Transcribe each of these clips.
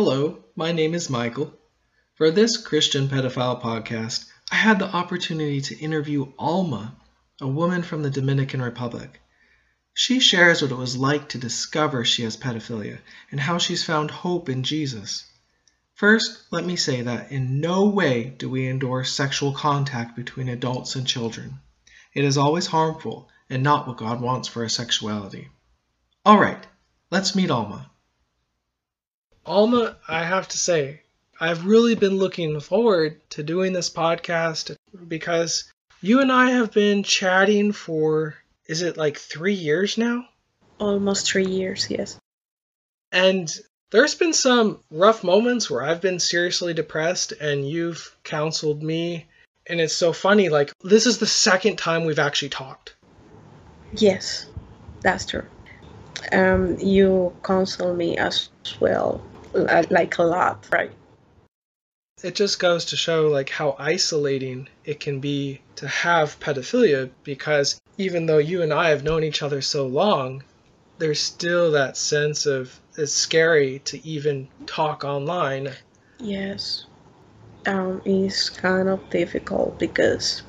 Hello, my name is Michael. For this Christian Pedophile podcast, I had the opportunity to interview Alma, a woman from the Dominican Republic. She shares what it was like to discover she has pedophilia and how she's found hope in Jesus. First, let me say that in no way do we endorse sexual contact between adults and children. It is always harmful and not what God wants for our sexuality. All right, let's meet Alma. Alma, I have to say, I've really been looking forward to doing this podcast because you and I have been chatting for, is it like three years now? Almost three years, yes. And there's been some rough moments where I've been seriously depressed and you've counseled me. And it's so funny, like, this is the second time we've actually talked. Yes, that's true. Um, you counsel me as well, like a lot, right? it just goes to show like how isolating it can be to have pedophilia because even though you and I have known each other so long, there's still that sense of it's scary to even talk online. Yes. Um, it's kind of difficult because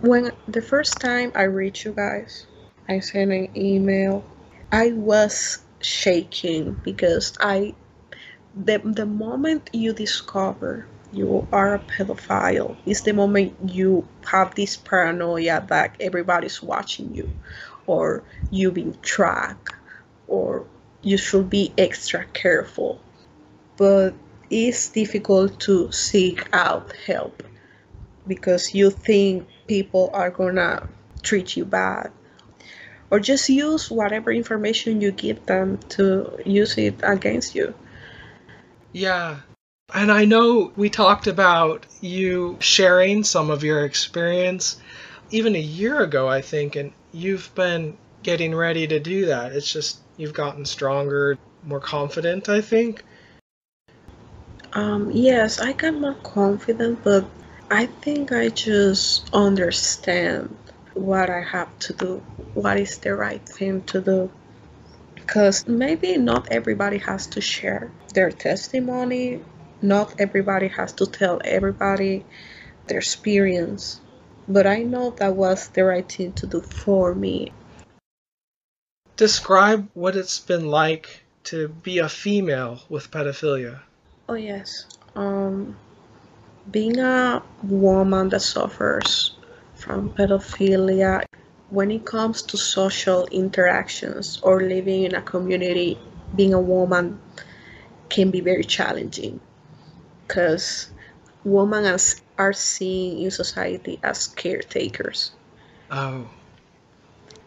when the first time I reached you guys, I sent an email. I was shaking because I the the moment you discover you are a pedophile is the moment you have this paranoia that everybody's watching you or you being tracked or you should be extra careful. But it's difficult to seek out help because you think people are gonna treat you bad. Or just use whatever information you give them to use it against you yeah and I know we talked about you sharing some of your experience even a year ago, I think, and you've been getting ready to do that. It's just you've gotten stronger, more confident, I think. Um, yes, I got more confident, but I think I just understand what I have to do, what is the right thing to do. Because maybe not everybody has to share their testimony not everybody has to tell everybody their experience, but I know that was the right thing to do for me. Describe what it's been like to be a female with pedophilia. Oh yes. Um being a woman that suffers from pedophilia when it comes to social interactions or living in a community being a woman can be very challenging because women as, are seen in society as caretakers. Oh.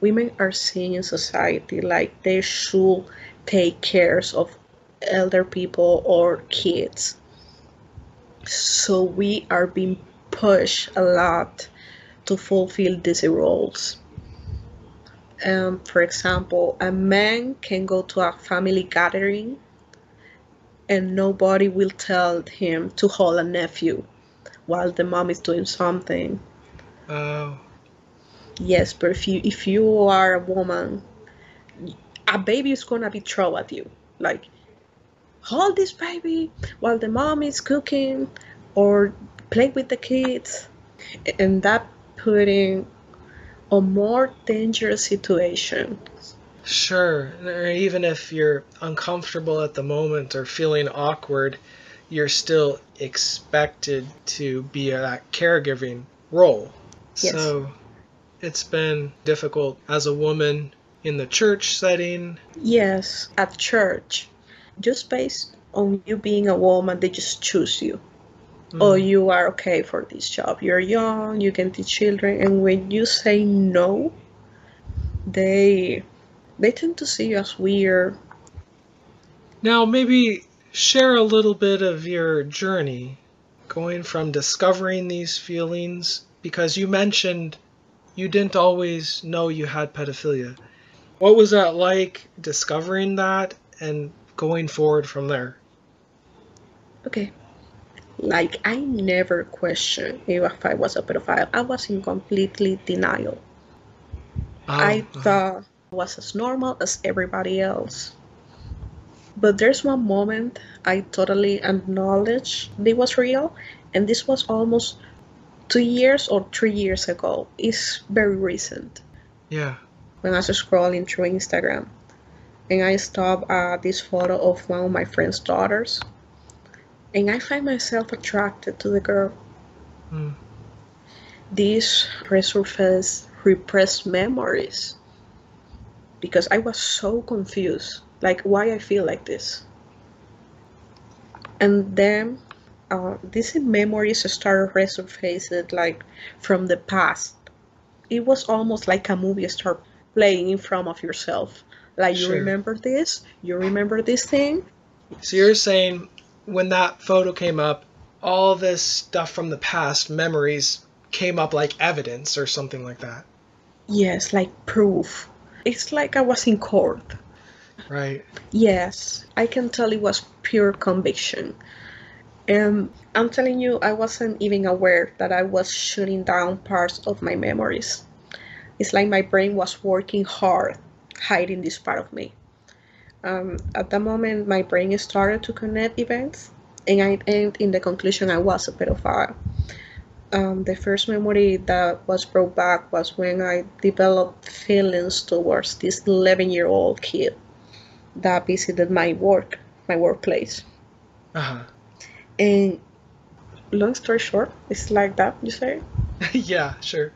Women are seen in society like they should take care of elder people or kids. So we are being pushed a lot to fulfill these roles. Um, for example, a man can go to a family gathering and nobody will tell him to hold a nephew while the mom is doing something. Oh. Yes, but if you if you are a woman, a baby is gonna be thrown at you. Like, hold this baby while the mom is cooking, or play with the kids, and that putting a more dangerous situation Sure. Or even if you're uncomfortable at the moment or feeling awkward, you're still expected to be that caregiving role. Yes. So it's been difficult as a woman in the church setting. Yes, at church. Just based on you being a woman, they just choose you. Mm. Oh, you are okay for this job. You're young, you can teach children, and when you say no, they they tend to see us weird. Now, maybe share a little bit of your journey going from discovering these feelings because you mentioned you didn't always know you had pedophilia. What was that like discovering that and going forward from there? Okay. Like, I never questioned if I was a pedophile. I was in completely denial. Oh, I uh-huh. thought was as normal as everybody else. But there's one moment I totally acknowledge it was real, and this was almost two years or three years ago. It's very recent. Yeah. When I was scrolling through Instagram, and I stopped at this photo of one of my friend's daughters, and I find myself attracted to the girl. Mm. These resurface repressed memories because I was so confused, like why I feel like this. And then uh, these memories started resurfacing like from the past. It was almost like a movie start playing in front of yourself. Like you Sure. remember this, you remember this thing. So you're saying when that photo came up, all this stuff from the past, memories, came up like evidence or something like that. Yes, like proof. It's like I was in court. Right. Yes, I can tell it was pure conviction. And I'm telling you, I wasn't even aware that I was shutting down parts of my memories. It's like my brain was working hard, hiding this part of me. Um, at the moment, my brain started to connect events, and I ended in the conclusion I was a pedophile. Um, the first memory that was brought back was when I developed feelings towards this 11 year old kid that visited my work, my workplace. Uh huh. And long story short, it's like that, you say? yeah, sure.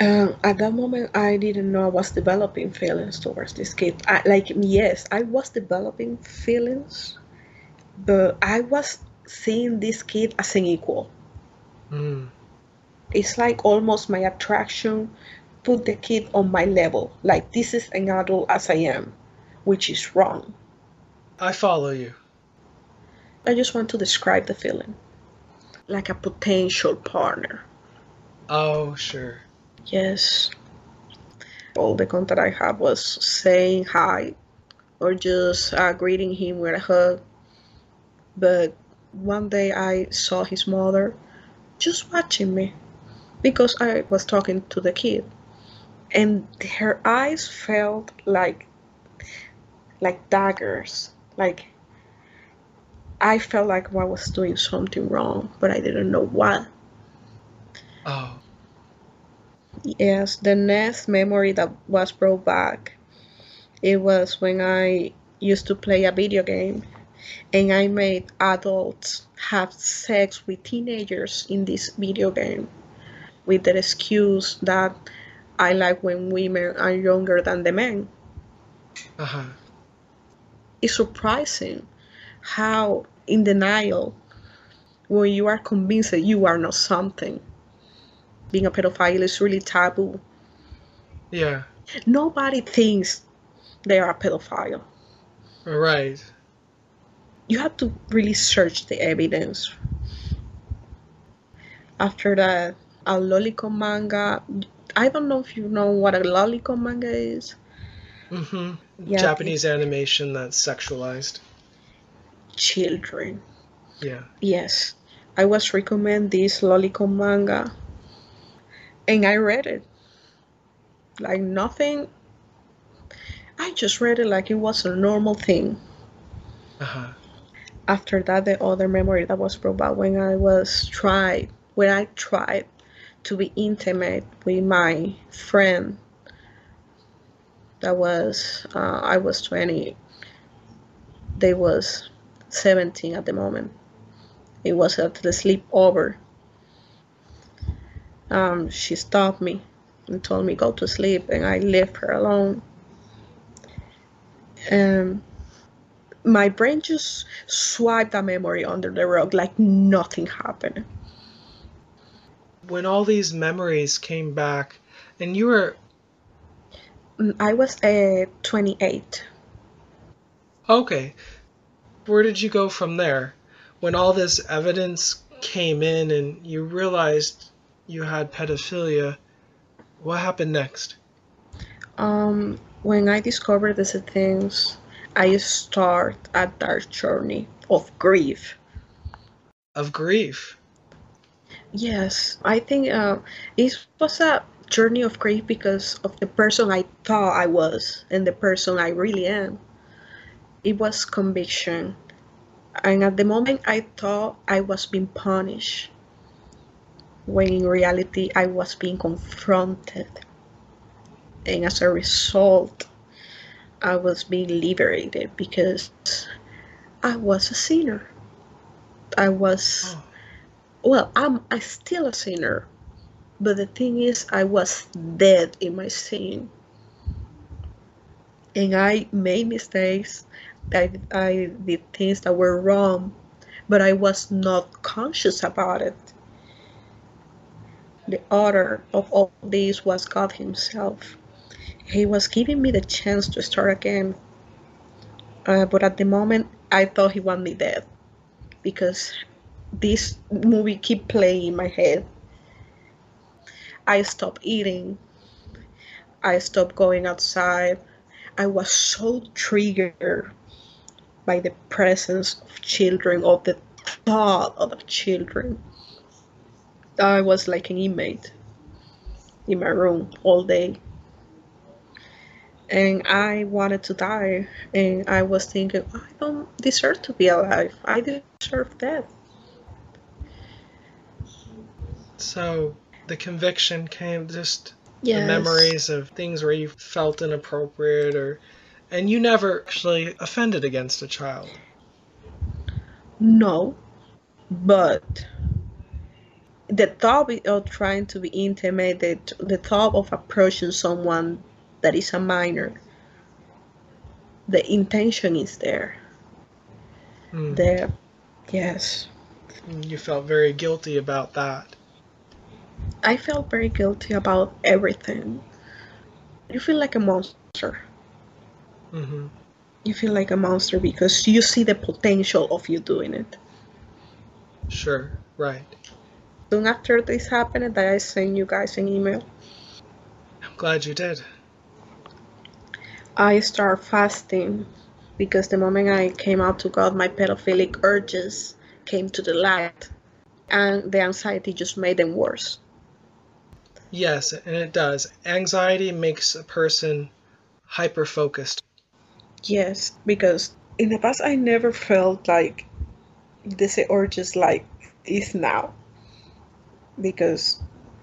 Um, at that moment, I didn't know I was developing feelings towards this kid. I, like, yes, I was developing feelings, but I was seeing this kid as an equal. Mm. It's like almost my attraction put the kid on my level. Like, this is an adult as I am, which is wrong. I follow you. I just want to describe the feeling like a potential partner. Oh, sure. Yes. All the contact I had was saying hi or just uh, greeting him with a hug. But one day I saw his mother just watching me because I was talking to the kid. And her eyes felt like like daggers. Like I felt like I was doing something wrong, but I didn't know what. Oh, Yes, the next memory that was brought back, it was when I used to play a video game and I made adults have sex with teenagers in this video game with the excuse that I like when women are younger than the men. uh huh. It's surprising how in denial when you are convinced that you are not something. Being a pedophile is really taboo. Yeah. Nobody thinks they are a pedophile. Right. You have to really search the evidence. After that, a lolicon manga. I don't know if you know what a lolicon manga is. Mm-hmm. Yeah, Japanese animation that's sexualized. Children. Yeah. Yes, I was recommend this lolicon manga, and I read it. Like nothing. I just read it like it was a normal thing. Uh huh. After that the other memory that was brought back when i was tried when i tried to be intimate with my friend that was uh, i was 20 they was 17 at the moment. It was at the sleepover. Um, she stopped me and told me go to sleep and i left her alone. Um, my brain just swiped that memory under the rug like nothing happened. When all these memories came back, and you were Mm, I was uh, 28. okay, where did you go from there? When all this evidence came in and you realized you had pedophilia, what happened next? Um, when I discovered these things, I start a dark journey of grief. Of grief. Yes, I think uh, it was a journey of grief because of the person I thought I was and the person I really am. it was conviction. And at the moment, I thought I was being punished, when in reality, I was being confronted. And as a result, I was being liberated because I was a sinner. I was, Oh, well, I'm I'm still a sinner, but the thing is, I was dead in my sin, and I made mistakes. I I did things that were wrong, but I was not conscious about it. The author of all this was God Himself. He was giving me the chance to start again, uh, but at the moment, I thought He wanted me dead because this movie keep playing in my head. I stopped eating. I stopped going outside. I was so triggered by the presence of children, or the thought of children. I was like an inmate in my room all day. And I wanted to die. And I was thinking, I don't deserve to be alive. I deserve death. so the conviction came just Yes. the memories of things where you felt inappropriate or and you never actually offended against a child. No, but the thought of trying to be intimate, the, the thought of approaching someone that is a minor, the intention is there. Mm. The yes, You felt very guilty about that. I felt very guilty about everything. You feel like a monster. hmm You feel like a monster because you see the potential of you doing it. Sure, right. Soon after this happened, that I sent you guys an email. I'm glad you did. I start fasting because the moment I came out to God, my pedophilic urges came to the light, and the anxiety just made them worse. Yes, and it does. Anxiety makes a person hyper focused. Yes, because in the past I never felt like this urges like is now, because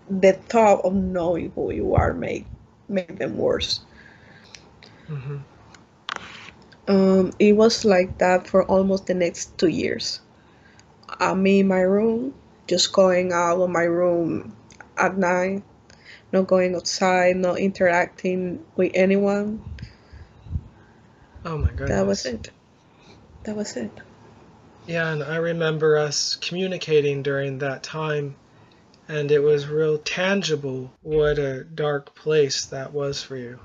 the thought of knowing who you are made made them worse. Hmm Um, it was like that for almost the next two years. I'm in my room, just going out of my room at night, not going outside, not interacting with anyone. Oh my goodness. That was it. That was it. Yeah, and I remember us communicating during that time, and it was real tangible what a dark place that was for you.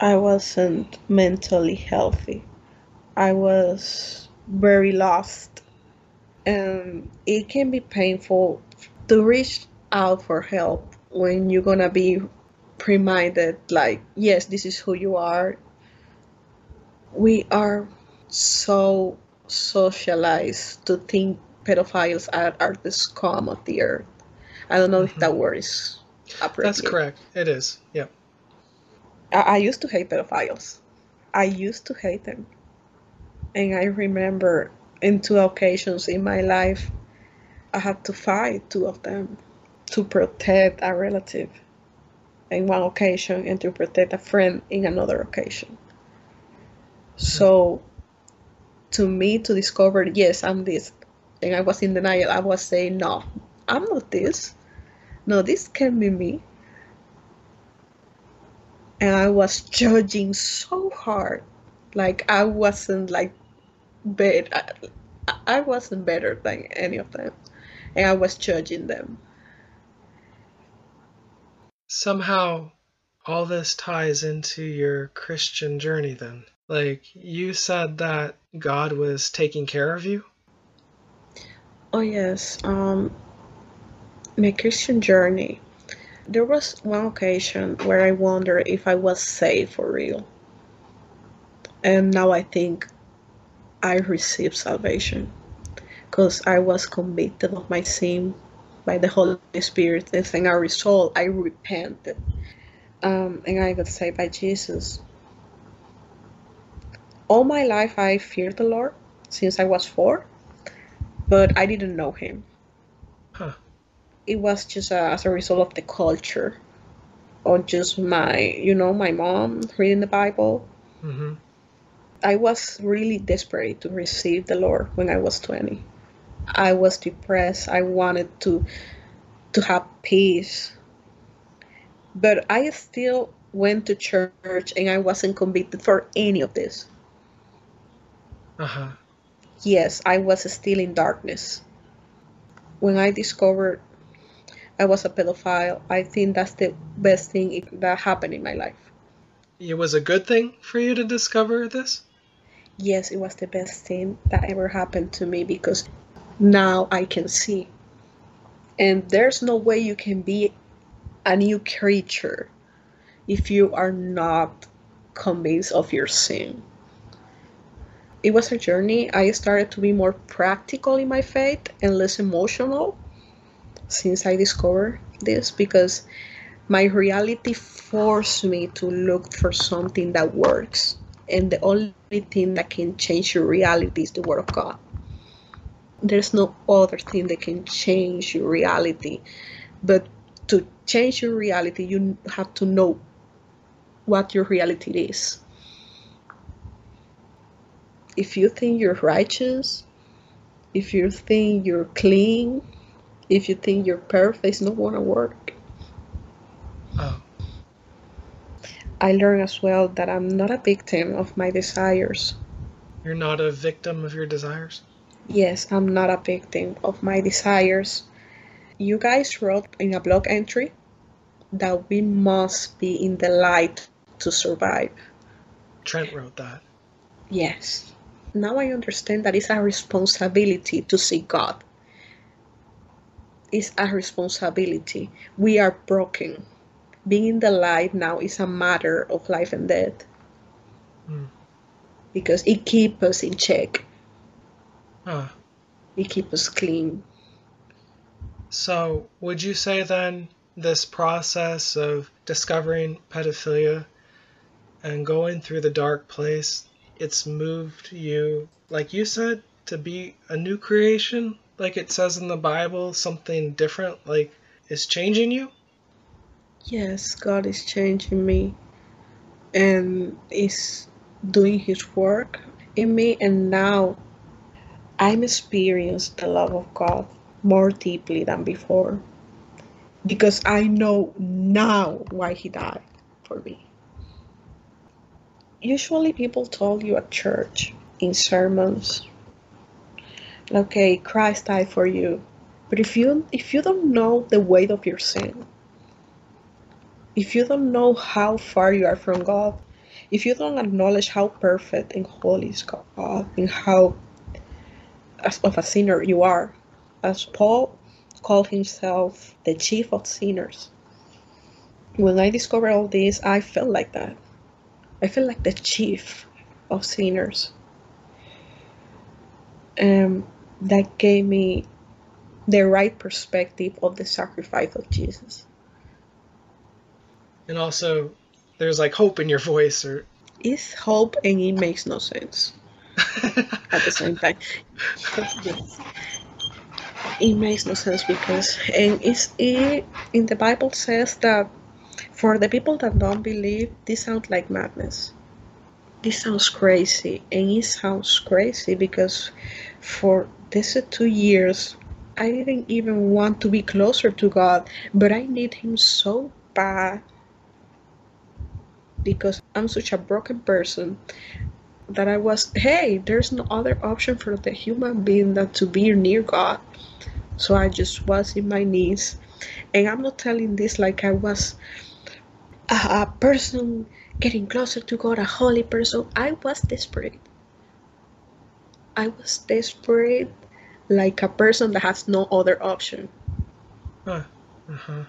I wasn't mentally healthy. I was very lost. And it can be painful to reach out for help when you're gonna be reminded, like, yes, this is who you are. We are so socialized to think pedophiles are, are the scum of the earth. I don't know if mm-hmm. that word is appropriate. That's correct. It is. Yep. I, I used to hate pedophiles. I used to hate them. And I remember in two occasions in my life, I had to fight two of them to protect a relative in one occasion and to protect a friend in another occasion. So, to me, to discover, yes, I'm this, and I was in denial, I was saying, no, I'm not this. No, this can't be me and I was judging so hard. Like I wasn't like bad. I, I wasn't better than any of them, and I was judging them. Somehow, all this ties into your Christian journey then. Like, you said that God was taking care of you? Oh yes, um, my Christian journey. There was one occasion where I wondered if I was saved for real, and now I think I received salvation because I was convicted of my sin by the Holy Spirit, and as a result, I repented, um, and I got saved by Jesus. All my life, I feared the Lord since I was four, but I didn't know Him. It was just a, as a result of the culture, or just my, you know, my mom reading the Bible. Mm-hmm. I was really desperate to receive the Lord when I was 20. I was depressed. I wanted to to have peace. But I still went to church and I wasn't convicted for any of this. Uh-huh. Yes, I was still in darkness. When I discovered I was a pedophile, I think that's the best thing that happened in my life. It was a good thing for you to discover this? Yes, it was the best thing that ever happened to me because now I can see. And there's no way you can be a new creature if you are not convinced of your sin. It was a journey. I started to be more practical in my faith and less emotional since I discovered this because my reality forced me to look for something that works. And the only thing that can change your reality is the Word of God. There's no other thing that can change your reality. But to change your reality, you have to know what your reality is. If you think you're righteous, if you think you're clean, if you think you're perfect, it's not gonna work. Oh. I learned as well that I'm not a victim of my desires. You're not a victim of your desires? Yes, I'm not a victim of my desires. You guys wrote in a blog entry that we must be in the light to survive. Trent wrote that. Yes. Now I understand that it's a responsibility to see God. It's a responsibility. We are broken. Being in the light now is a matter of life and death. Hmm. Because it keeps us in check. Huh. It keeps us clean. So, would you say then this process of discovering pedophilia and going through the dark place, it's moved you, like you said, to be a new creation? Like it says in the Bible, something different, like is changing you? Yes, God is changing me and is doing His work in me, and now I'm experiencing the love of God more deeply than before because I know now why He died for me. Usually, people told you at church in sermons, okay, Christ died for you, but if you if you don't know the weight of your sin, if you don't know how far you are from God, if you don't acknowledge how perfect and holy is God and how as of a sinner you are, as Paul called himself the chief of sinners. When I discovered all this, I felt like that. I felt like the chief of sinners. And that gave me the right perspective of the sacrifice of Jesus. And also, there's like hope in your voice, or It's hope and it makes no sense at the same time. yes. It makes no sense because and it's it in the Bible says that for the people that don't believe, this sounds like madness. This sounds crazy, and it sounds crazy because for these two years I didn't even want to be closer to God, but I need Him so bad because I'm such a broken person that I was, hey, there's no other option for the human being than to be near God. So I just was in my knees. And I'm not telling this like I was a, a person getting closer to God, a holy person. I was desperate. I was desperate like a person that has no other option. huh, uh-huh.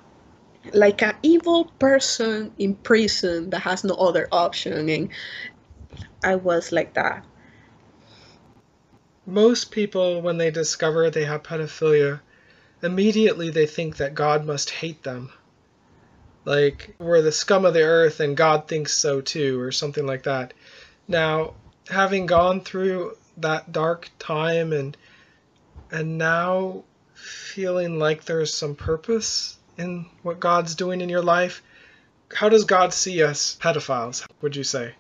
like an evil person in prison that has no other option and i was like that most people, when they discover they have pedophilia, immediately they think that God must hate them. Like, we're the scum of the earth and God thinks so too, or something like that. Now, having gone through that dark time and and now feeling like there's some purpose in what God's doing in your life. How does God see us pedophiles, would you say?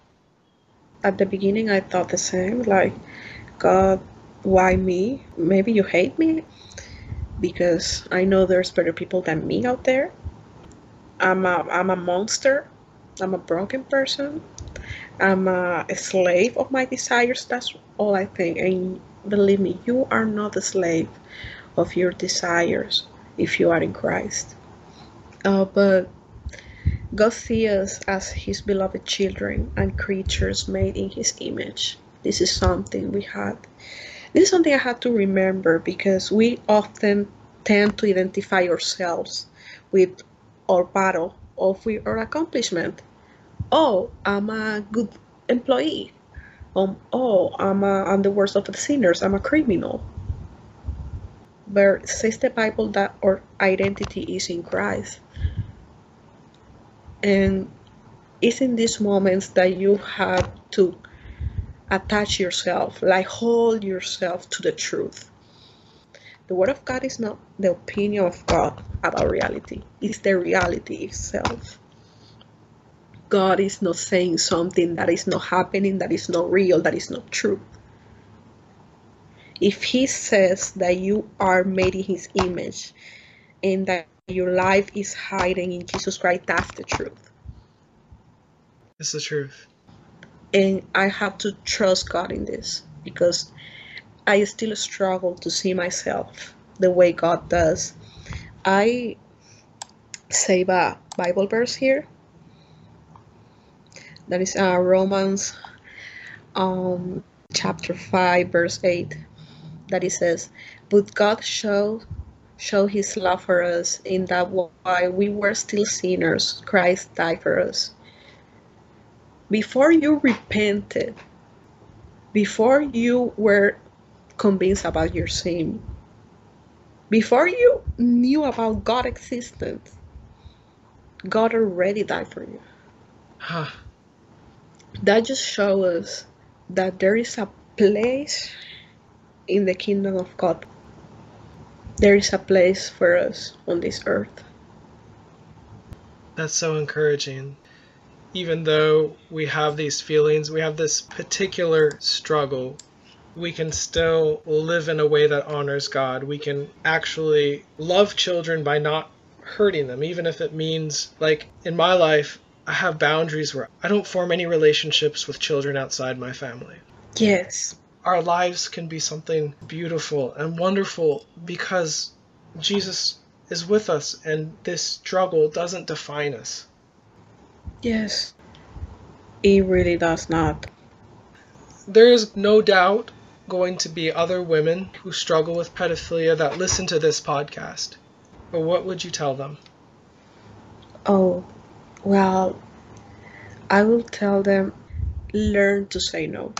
At the beginning, I thought the same like, God, why me? Maybe you hate me because I know there's better people than me out there. I'm a, I'm a monster. I'm a broken person. I'm a, a slave of my desires. That's all I think. And believe me, you are not a slave of your desires if you are in Christ. Uh, but God sees us as His beloved children and creatures made in His image. This is something we had. This is something I had to remember because we often tend to identify ourselves with our battle or with our accomplishment. Oh, I'm a good employee. Um, oh, I'm, a, I'm the worst of the sinners. I'm a criminal. But says the Bible that our identity is in Christ. And it's in these moments that you have to attach yourself, like hold yourself to the truth. The Word of God is not the opinion of God about reality, it's the reality itself. God is not saying something that is not happening, that is not real, that is not true. If He says that you are made in His image and that your life is hiding in Jesus Christ, that's the truth. It's the truth. And I have to trust God in this because I still struggle to see myself the way God does. I save a Bible verse here that is uh, Romans um, chapter 5, verse 8, that it says, But God showed show his love for us in that while we were still sinners, Christ died for us. Before you repented, before you were convinced about your sin, before you knew about God's existence, God already died for you. Huh that just shows us that there is a place in the kingdom of God. There is a place for us on this earth. That's so encouraging. Even though we have these feelings, we have this particular struggle, we can still live in a way that honors God. We can actually love children by not hurting them, even if it means, like in my life, I have boundaries where I don't form any relationships with children outside my family. Yes. Our lives can be something beautiful and wonderful because Jesus is with us and this struggle doesn't define us. Yes. It really does not. There is no doubt going to be other women who struggle with pedophilia that listen to this podcast. But what would you tell them? Oh, well, I will tell them learn to say no.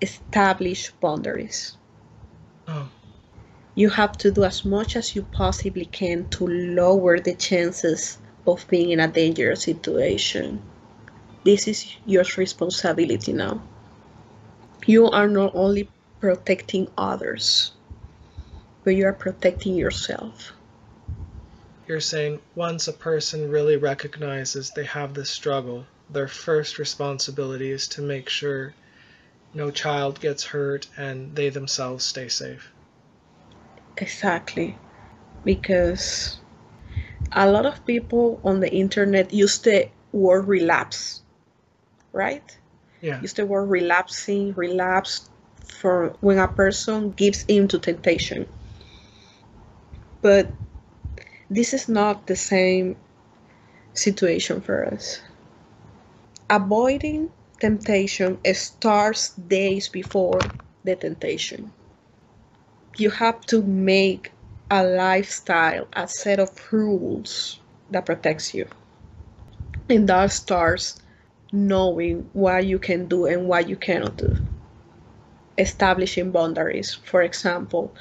Establish boundaries. Oh. You have to do as much as you possibly can to lower the chances of being in a dangerous situation. This is your responsibility now. You are not only protecting others, but you are protecting yourself you're saying once a person really recognizes they have this struggle, their first responsibility is to make sure no child gets hurt and they themselves stay safe. Exactly. Because a lot of people on the internet use the word relapse, right? Yeah. Use the word relapsing, relapse for when a person gives in to temptation. But this is not the same situation for us. Avoiding temptation starts days before the temptation. You have to make a lifestyle, a set of rules that protects you. And that starts knowing what you can do and what you cannot do. Establishing boundaries. For example,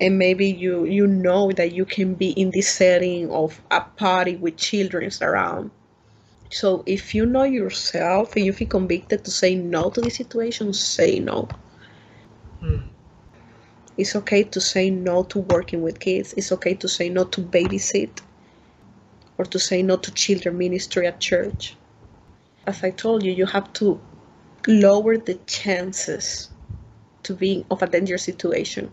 and maybe you you know that you can be in this setting of a party with children around So if you know yourself and you feel convicted to say no to the situation, say no. Hmm. It's okay to say no to working with kids. It's okay to say no to babysit or to say no to children ministry at church. As I told you, you have to lower the chances to being of a dangerous situation.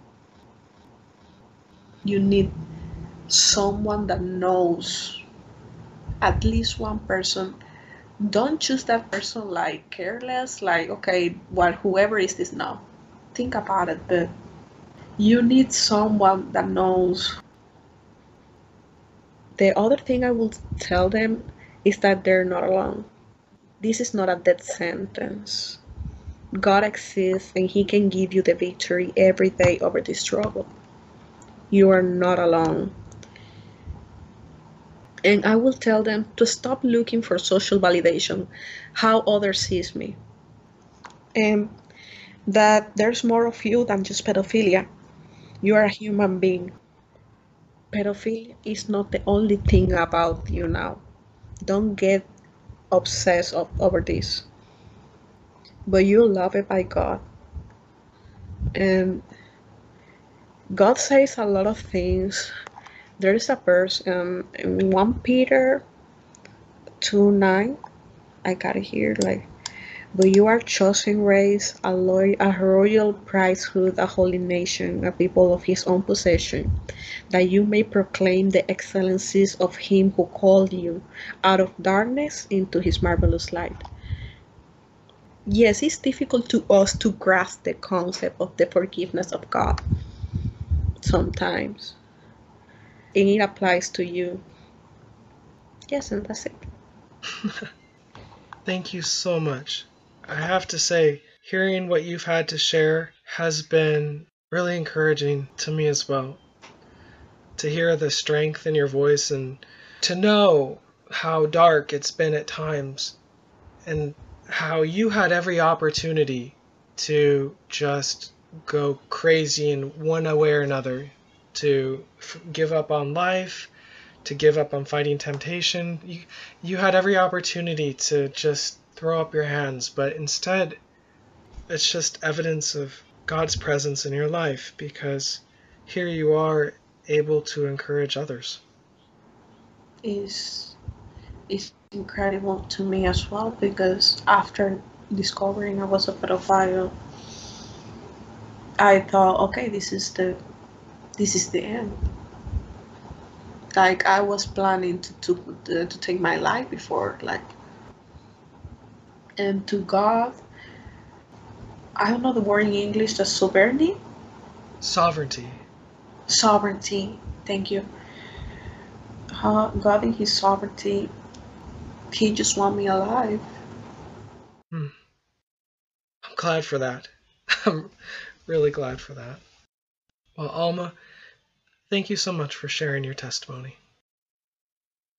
You need someone that knows at least one person. Don't choose that person like careless like okay well whoever is this now. Think about it but you need someone that knows. The other thing i will tell them is that they're not alone this is not a death sentence god exists and he can give you the victory every day over this struggle you are not alone and I will tell them to stop looking for social validation, how others sees me, and that there's more of you than just pedophilia. You are a human being. Pedophilia is not the only thing about you now. Don't get obsessed of, over this. But you're loved by God. And God says a lot of things there is a verse um, in 1 Peter 2 9. I got it here like, but you are chosen race, a, a royal priesthood, a holy nation, a people of his own possession, that you may proclaim the excellencies of him who called you out of darkness into his marvelous light. Yes, it's difficult to us to grasp the concept of the forgiveness of God sometimes and it applies to you. Yes, and that's it. Thank you so much. I have to say, hearing what you've had to share has been really encouraging to me as well. To hear the strength in your voice and to know how dark it's been at times and how you had every opportunity to just go crazy in one way or another to f- give up on life, to give up on fighting temptation. You, you had every opportunity to just throw up your hands, but instead, it's just evidence of God's presence in your life because here you are able to encourage others. Is is incredible to me as well because after discovering I was a pedophile, I thought, okay, this is the this is the end. Like I was planning to to, to take my life before, like, and to God, I don't know the word in English, the sovereignty. Sovereignty. Sovereignty. Thank you. Uh, God in His sovereignty, He just want me alive. Hmm. I'm glad for that. I'm really glad for that. Well, Alma, thank you so much for sharing your testimony.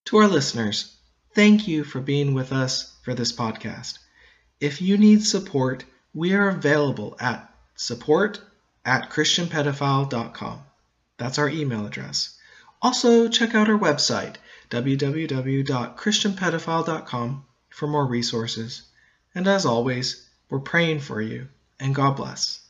To our listeners, thank you for being with us for this podcast. If you need support, we are available at support at christianpedophile.com. That's our email address. Also, check out our website, www.christianpedophile.com, for more resources. And as always, we're praying for you, and God bless.